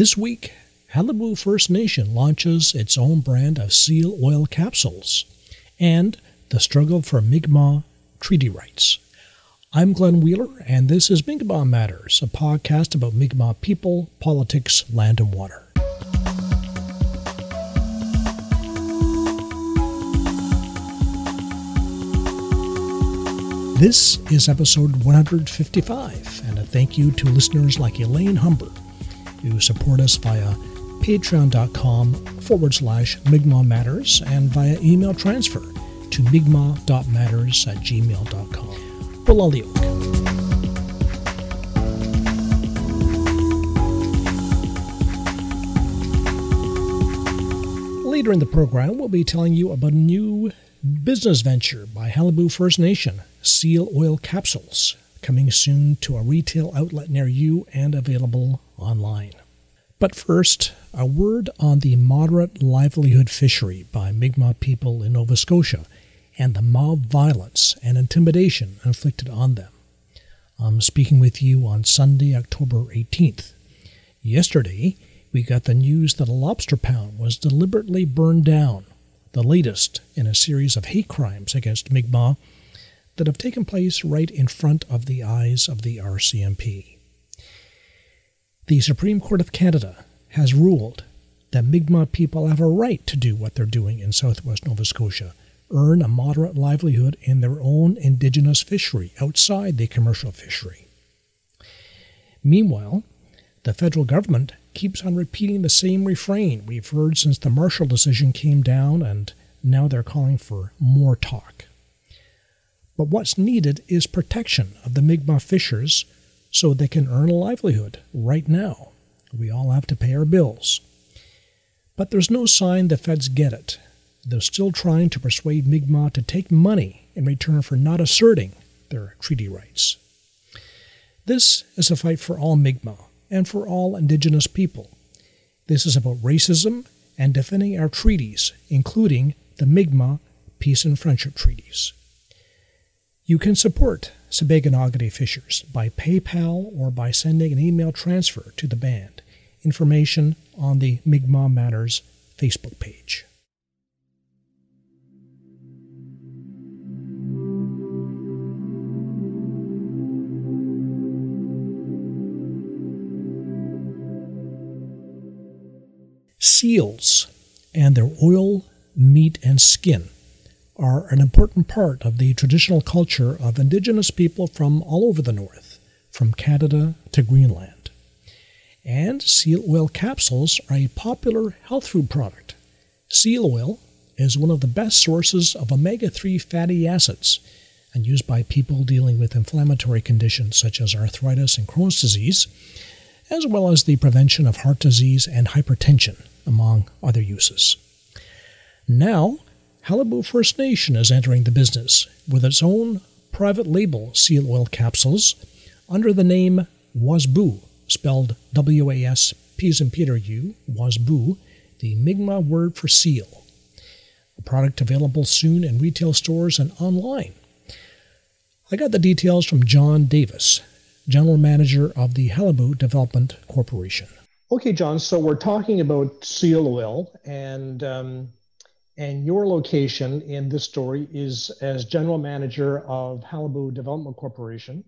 This week, Qalipu First Nation launches its own brand of seal oil capsules, and the struggle for Mi'kmaq treaty rights. I'm Glenn Wheeler, and this is Mi'kmaq Matters, a podcast about Mi'kmaq people, politics, land, and water. This is episode 155, and a thank you to listeners like Elaine Humber, who support us via patreon.com forward slash Mi'kmaq Matters and via email transfer to mi'kmaq.matters at gmail.com. Bulaliok. Later in the program, we'll be telling you about a new business venture by Qalipu First Nation seal oil capsules, coming soon to a retail outlet near you and available online. But first, a word on the moderate livelihood fishery by Mi'kmaq people in Nova Scotia and the mob violence and intimidation inflicted on them. I'm speaking with you on Sunday, October 18th. Yesterday, we got the news that a lobster pound was deliberately burned down, the latest in a series of hate crimes against Mi'kmaq that have taken place right in front of the eyes of the RCMP. The Supreme Court of Canada has ruled that Mi'kmaq people have a right to do what they're doing in southwest Nova Scotia, earn a moderate livelihood in their own indigenous fishery outside the commercial fishery. Meanwhile, the federal government keeps on repeating the same refrain we've heard since the Marshall decision came down, and now they're calling for more talk. But what's needed is protection of the Mi'kmaq fishers so they can earn a livelihood right now. We all have to pay our bills. But there's no sign the feds get it. They're still trying to persuade Mi'kmaq to take money in return for not asserting their treaty rights. This is a fight for all Mi'kmaq and for all Indigenous people. This is about racism and defending our treaties, including the Mi'kmaq Peace and Friendship Treaties. You can support Sipekne'katik Fishers by PayPal or by sending an email transfer to the band. Information on the Mi'kmaq Matters Facebook page. Seals and their oil, meat, and skin are an important part of the traditional culture of Indigenous people from all over the North, from Canada to Greenland. And seal oil capsules are a popular health food product. Seal oil is one of the best sources of omega 3 fatty acids and used by people dealing with inflammatory conditions such as arthritis and Crohn's disease, as well as the prevention of heart disease and hypertension, among other uses. Now, Qalipu First Nation is entering the business with its own private label seal oil capsules under the name Waspu, spelled W A S P in Peter U, Waspu, the Mi'kmaq word for seal. A product available soon in retail stores and online. I got the details from John Davis, General Manager of the Qalipu Development Corporation. Okay, John, so we're talking about seal oil, and um, and your location in this story is as general manager of Qalipu Development Corporation.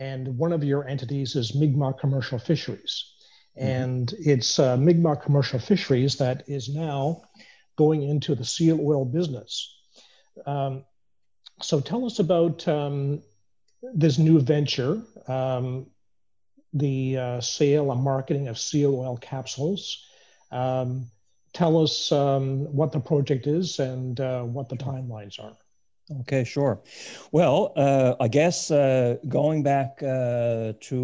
And one of your entities is Mi'kmaq Commercial Fisheries. Mm-hmm. And it's uh, Mi'kmaq Commercial Fisheries that is now going into the seal oil business. Um, so tell us about um, this new venture, um, the uh, sale and marketing of seal oil capsules. Um, tell us um, what the project is and uh, what the timelines are. Okay, sure. Well, uh, I guess uh, going back uh, to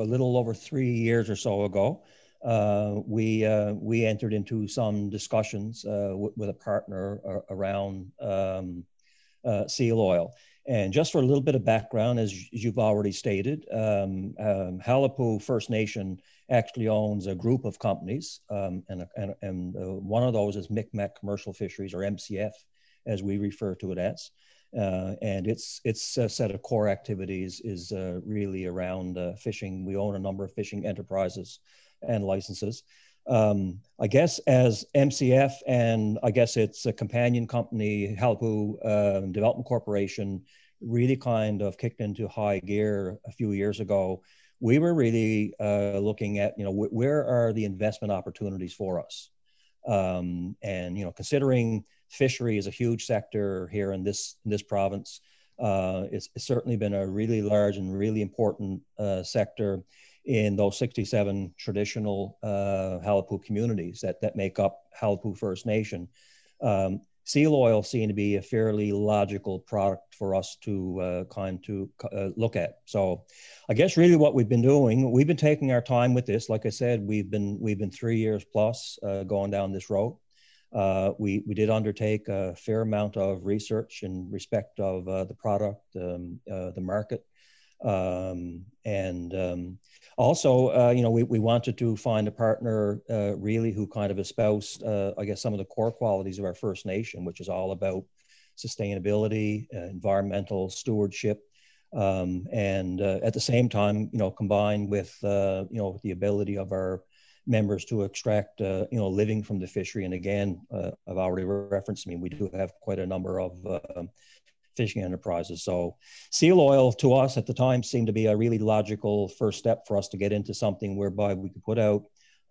a little over three years or so ago, uh, we uh, we entered into some discussions with a partner around um, seal oil. And just for a little bit of background, as you've already stated, um, um, First Nation actually owns a group of companies, um, and, and, and uh, one of those is Micmac Commercial Fisheries, or MCF, as we refer to it as. Uh, and its its set of core activities is uh, really around uh, fishing. We own a number of fishing enterprises, and licenses. Um, I guess as MCF and I guess it's a companion company, Qalipu um, Development Corporation, really kind of kicked into high gear a few years ago. We were really uh, looking at, you know, wh- where are the investment opportunities for us? Um, and you know, considering fishery is a huge sector here in this in this province, uh, it's, it's, certainly been a really large and really important uh, sector in those 67 traditional uh, Qalipu communities that, that make up Qalipu First Nation. Um, seal oil seemed to be a fairly logical product for us to uh, kind to uh, look at. So, I guess really what we've been doing, we've been taking our time with this. Like I said, we've been we've been three years plus uh, going down this road. Uh, we we did undertake a fair amount of research in respect of uh, the product, um, uh, the market, um, and um, also, uh, you know, we, we wanted to find a partner uh, really who kind of espoused, uh, I guess, some of the core qualities of our First Nation, which is all about sustainability, uh, environmental stewardship, um, and uh, at the same time, you know, combined with, uh, you know, the ability of our members to extract, you know, living from the fishery. And again, I've already referenced, I mean, we do have quite a number of fishing enterprises. So seal oil to us at the time seemed to be a really logical first step for us to get into something whereby we could put out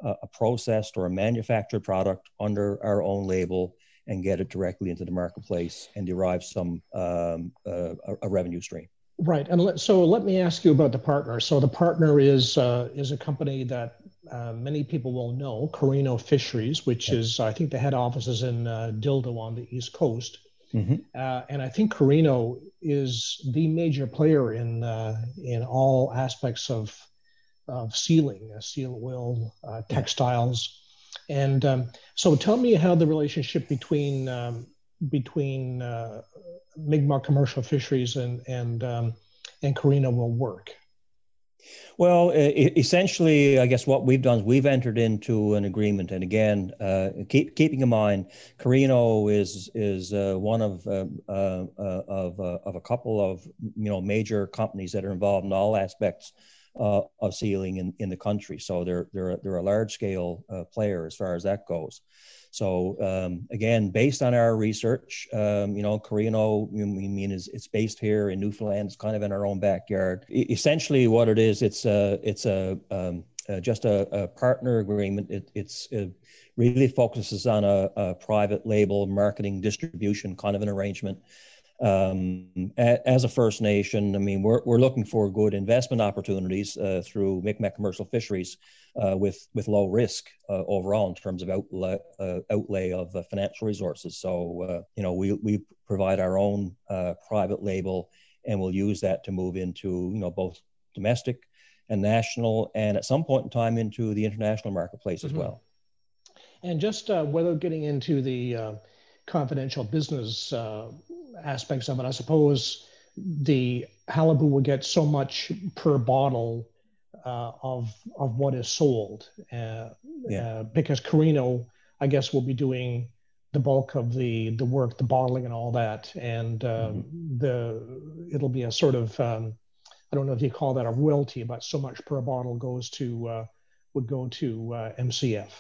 a, a processed or a manufactured product under our own label and get it directly into the marketplace and derive some um, uh, a, revenue stream. Right, and let, so let me ask you about the partner. So the partner is uh, is a company that uh, many people will know, Carino Fisheries, which is I think the head office is in uh, Dildo on the east coast. Mm-hmm. Uh, and I think Carino is the major player in uh, in all aspects of of sealing, uh, seal oil, uh, textiles, and um, so tell me how the relationship between um, between uh, Mi'kmaq Commercial Fisheries and and um, and Carino will work. Well, essentially, I guess what we've done is we've entered into an agreement, and again, uh, keep, keeping in mind, Carino is is uh, one of uh, uh, uh of uh, of a couple of you know major companies that are involved in all aspects of sealing in, in the country. So they're they're they're a large scale player as far as that goes. So um, again, based on our research, um, you know, Carino, we mean is it's based here in Newfoundland. It's kind of in our own backyard. E- essentially, what it is, it's a it's a um, uh, just a, a, partner agreement. It, it's it really focuses on a, a, private label marketing distribution kind of an arrangement. Um, a, as a First Nation, I mean, we're, we're looking for good investment opportunities uh, through Mi'kmaq Commercial Fisheries uh, with with low risk uh, overall in terms of outlay uh, outlay of uh, financial resources. So uh, you know we we provide our own private label, and we'll use that to move into you know both domestic and national, and at some point in time into the international marketplace mm-hmm. as well. And just whether getting into the confidential business aspects of it, I suppose the Qalipu will get so much per bottle uh, of of what is sold. Uh, yeah. Uh, because Carino, I guess, will be doing the bulk of the the work, the bottling and all that, and um, mm-hmm. the it'll be a sort of um, I don't know if you call that a royalty, but so much per bottle goes to uh, would go to uh, MCF.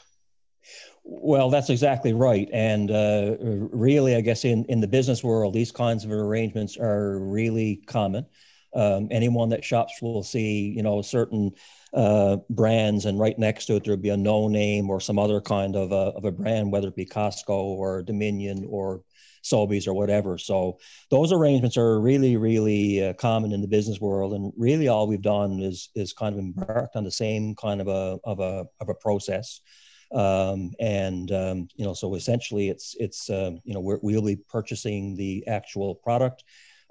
Well, that's exactly right. And uh, really, I guess in, in the business world, these kinds of arrangements are really common. Um, anyone that shops will see, you know, certain uh, brands, and right next to it there'll be a no name or some other kind of a, of a brand, whether it be Costco or Dominion or Sobeys or whatever. So those arrangements are really, really uh, common in the business world, and really all we've done is is kind of embarked on the same kind of a of a of a process. Um, and um, you know, so essentially, it's it's um, you know we will be purchasing the actual product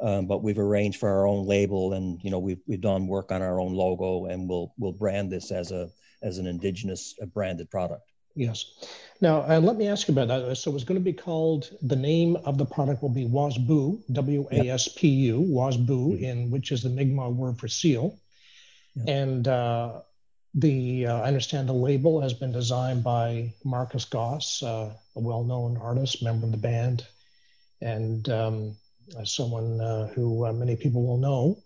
um, but we've arranged for our own label, and you know we've we've done work on our own logo, and we'll we'll brand this as a as an indigenous uh, branded product. Yes. Now uh, let me ask you about that. So it's going to be called the name of the product will be Waspu, W A S P U, Waspu, mm-hmm. in which is the Mi'kmaq word for seal, and uh, the uh, I understand the label has been designed by Marcus Gosse, uh, a well-known artist, member of the band, and um, someone uh, who uh, many people will know.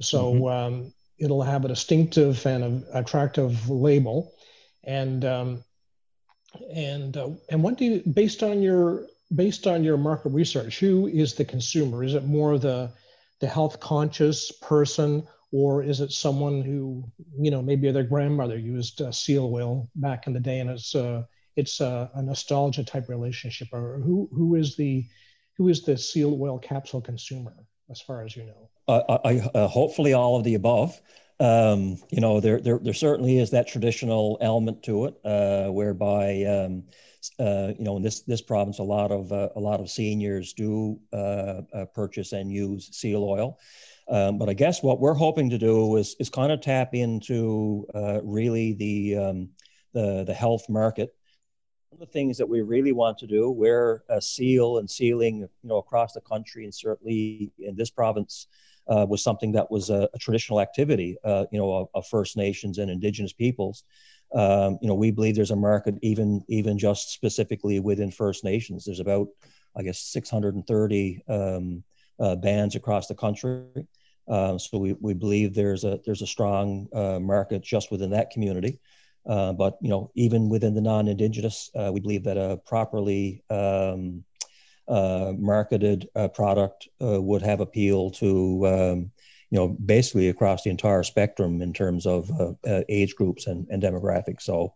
So mm-hmm. um, it'll have a distinctive and a, attractive label. And um, and uh, and what do you based on your based on your market research who is the consumer is it more the the health conscious person or is it someone who you know maybe their grandmother used uh, seal oil back in the day and it's uh, it's a, a nostalgia type relationship or who who is the who is the seal oil capsule consumer as far as you know uh, I, uh, hopefully all of the above um, you know, there, there, there certainly is that traditional element to it, uh, whereby, um, uh, you know, in this, this province, a lot of, uh, a lot of seniors do uh, uh, purchase and use seal oil. Um, but I guess what we're hoping to do is, is kind of tap into uh, really the, um, the, the health market. One of the things that we really want to do, we're a seal and sealing, you know, across the country and certainly in this province, uh, was something that was a, a traditional activity, uh, you know, of, of, First Nations and Indigenous peoples. Um, you know, we believe there's a market even even just specifically within First Nations. There's about, I guess, 630 um, uh, bands across the country. Uh, so we, we believe there's a there's a strong uh, market just within that community. Uh, but you know, even within the non-indigenous, we believe that a properly um, uh, marketed uh, product uh, would have appeal to um, you know basically across the entire spectrum in terms of uh, uh, age groups and, and demographics. So.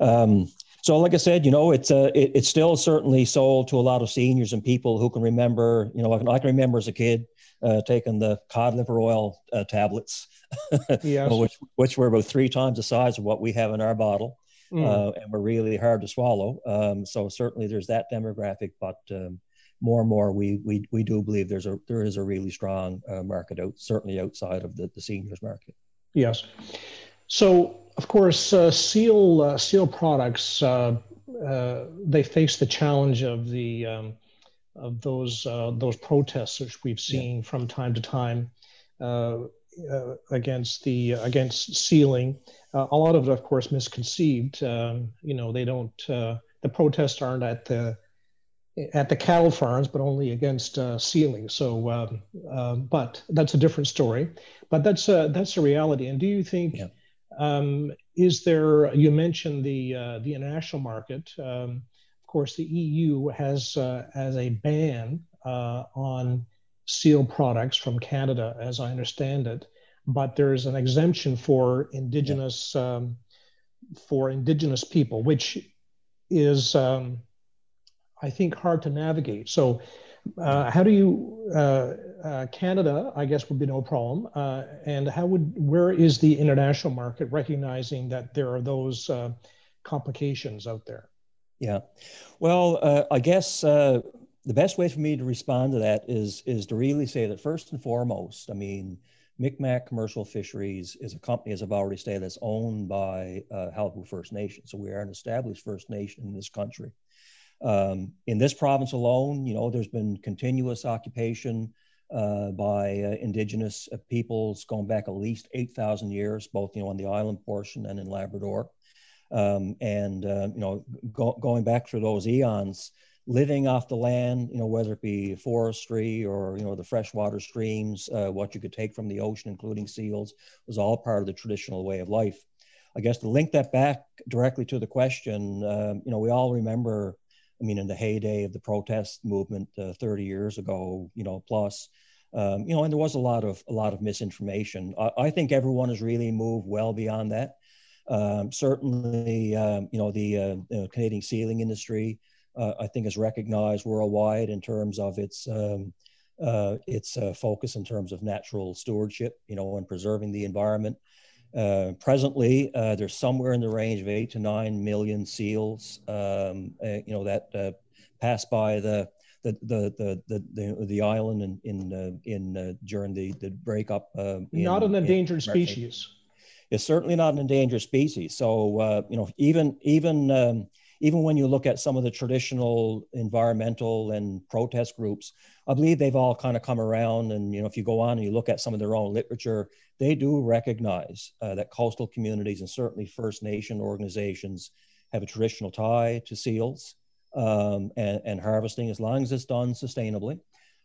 Um, so, like I said, you know, it's uh, it, it's still certainly sold to a lot of seniors and people who can remember. You know, I can, I can remember as a kid uh, taking the cod liver oil uh, tablets, yes. which which were about three times the size of what we have in our bottle, mm. uh, and were really hard to swallow. Um, so certainly there's that demographic, but um, more and more we we, we do believe there's a there is a really strong uh, market out certainly outside of the, the seniors market yes so of course uh, seal uh, seal products uh, uh, they face the challenge of the um, of those uh, those protests which we've seen yeah. from time to time against the against sealing a lot of it of course misconceived um, you know they don't the protests aren't at the at the cattle farms, but only against uh, sealing. So, um, uh, but that's a different story. But that's a, that's a reality. And do you think yeah. um, is there? You mentioned the uh, the international market. Um, course, the EU has uh, a ban uh, on seal products from Canada, as I understand it. But there is an exemption for indigenous. Um, for indigenous people, which is um, I think, hard to navigate. So, uh, how do you uh, uh, Canada? I guess would be no problem. Uh, and how would where is the international market recognizing that there are those uh, complications out there? Yeah, well, uh, I guess the best way for me to respond to that is is to really say that first and foremost, I mean. Micmac Commercial Fisheries is a company, as I've already stated, that's owned by uh, Qalipu First Nation. So we are an established First Nation in this country. Um, in this province alone, you know, there's been continuous occupation uh, by uh, indigenous uh, peoples going back at least 8,000 years, both, you know, on the island portion and in Labrador. Um, and, uh, you know, go, going back through those eons, living off the land, you know, whether it be forestry or, you know, the freshwater streams, uh, what you could take from the ocean, including seals, was all part of the traditional way of life. I guess to link that back directly to the question, um, you know, we all remember I mean, in the heyday of the protest movement uh, 30 years ago, you know, plus, um, you know, and there was a lot of a lot of misinformation. I, I think everyone has really moved well beyond that. Um, certainly, um, you know, the uh, Canadian sealing industry, uh, I think, is recognized worldwide in terms of its um, uh, its uh, focus in terms of natural stewardship, you know, and preserving the environment. Uh, presently, uh, there's somewhere in the range of eight to nine million seals, um, uh, you know, that uh, pass by the the the the the, the island in in uh, in during the the breakup. In, not an endangered species. It's certainly not an endangered species. So you know, even even um, even when you look at some of the traditional environmental and protest groups, I believe they've all kind of come around. And you know, if you go on and you look at some of their own literature, they do recognize uh, that coastal communities and certainly First Nation organizations have a traditional tie to seals um, and, and, harvesting, as long as it's done sustainably,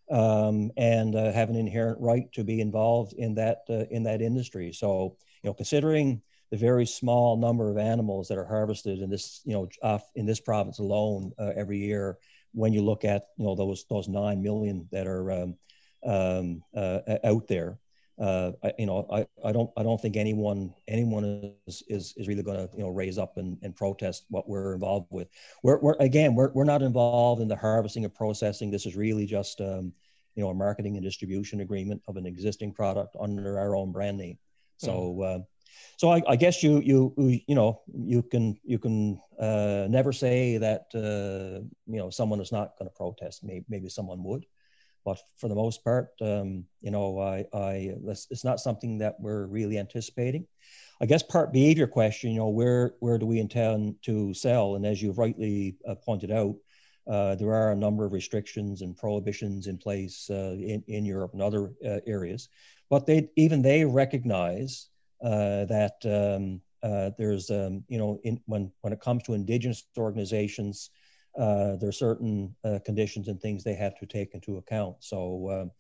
um, and uh, have an inherent right to be involved in that uh, in that industry. So, you know, considering the very small number of animals that are harvested in this, you know, off in this province alone uh, every year, when you look at, you know, those those nine million that are um, um, uh, out there, uh, I, you know, I, I don't I don't think anyone anyone is is, is really going to you know raise up and, and protest what we're involved with. We're, we're again we're, we're not involved in the harvesting or processing. This is really just um, you know a marketing and distribution agreement of an existing product under our own brand name. So. Mm. Uh, so I, I, guess you you you know you can you can uh, never say that uh, you know someone is not going to protest. Maybe, maybe someone would, but for the most part, um, you know, I, I, it's not something that we're really anticipating. I guess part B of your question, you know, where, where do we intend to sell? And as you've rightly uh, pointed out, uh, there are a number of restrictions and prohibitions in place uh, in, in Europe and other uh, areas, but they even they recognize uh, that um, uh, there's um, you know in, when when it comes to indigenous organizations uh, there are certain uh, conditions and things they have to take into account. So um,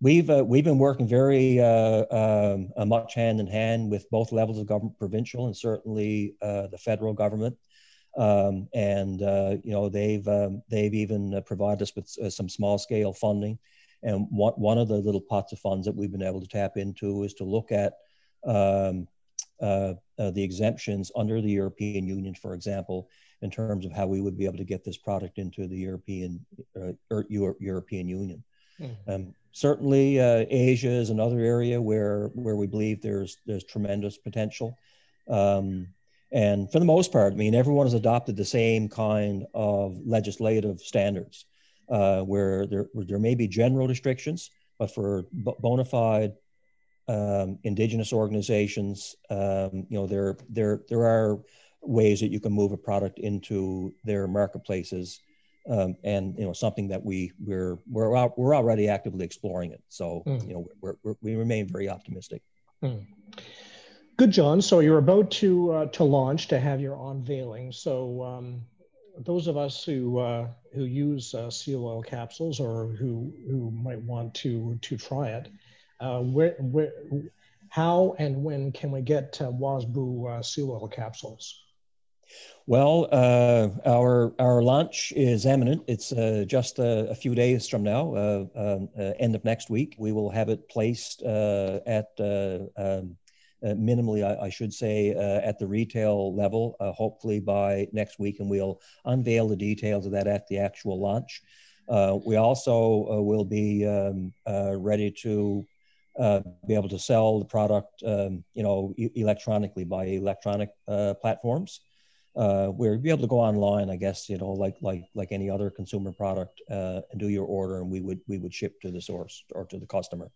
we've uh, we've been working very uh, um, uh, much hand in hand with both levels of government, provincial and certainly the federal government. Um, and you know they've um, they've even provided us with some small scale funding. And one, one of the little pots of funds that we've been able to tap into is to look at um, uh, uh, the exemptions under the European Union, for example, in terms of how we would be able to get this product into the European uh, Euro- European Union. Mm-hmm. Um, certainly, uh, Asia is another area where where we believe there's there's tremendous potential. Um, and for the most part, I mean, everyone has adopted the same kind of legislative standards, uh, where there where there may be general restrictions, but for b- bona fide um, indigenous organizations, um, you know, there there there are ways that you can move a product into their marketplaces um, and you know something that we we're we're out, we're already actively exploring it so mm. you know we're, we're, we remain very optimistic mm. good john so you're about to uh, to launch to have your unveiling so um, those of us who uh, who use uh, seal oil capsules or who who might want to to try it uh, where where how and when can we get uh, WASPU uh, seal oil capsules well, uh, our our launch is imminent. It's uh, just a, a, few days from now, um, end of next week. We will have it placed at um, minimally, I, I, should say, at the retail level. hopefully by next week, and we'll unveil the details of that at the actual launch. we also will be um, ready to be able to sell the product, um, you know, e- electronically by electronic platforms uh, you'd be able to go online, I guess, you know, like like like any other consumer product, uh, and do your order, and we would we would ship to the source or to the customer.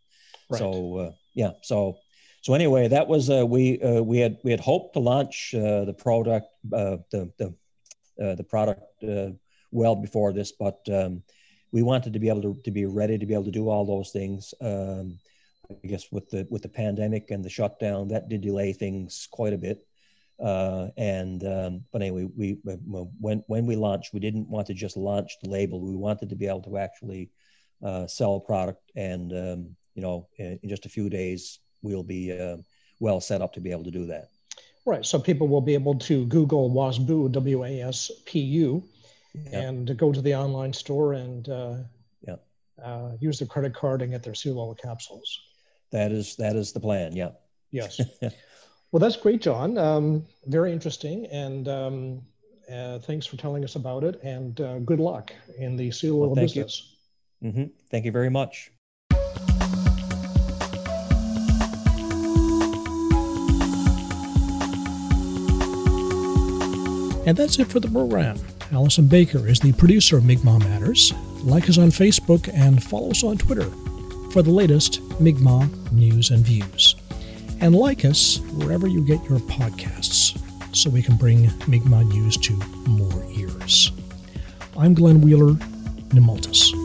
Right. So uh, yeah, so so anyway, that was uh, we uh, we had we had hoped to launch uh, the product uh, the the uh, the product uh, well before this, but um, we wanted to be able to, to be ready to be able to do all those things. Um, I guess with the with the pandemic and the shutdown, that did delay things quite a bit. Uh, and um, but anyway, we when when we launched, we didn't want to just launch the label. We wanted to be able to actually uh, sell a product, and um, you know, in, in, just a few days, we'll be uh, well set up to be able to do that. Right. So people will be able to Google WASPU, W A S P U, yeah. and go to the online store and uh, yeah. Uh, use their credit card and get their seal oil capsules. That is that is the plan. Yeah. Yes. Well, that's great, John. Um, very interesting. And um, uh, thanks for telling us about it. And uh, good luck in the seal oil well, business. You. Mm-hmm. Thank you very much. And that's it for the program. Allison Baker is the producer of Mi'kmaq Matters. Like us on Facebook and follow us on Twitter for the latest Mi'kmaq news and views and like us wherever you get your podcasts so we can bring Mi'kmaq news to more ears. I'm Glenn Wheeler, Nemultis.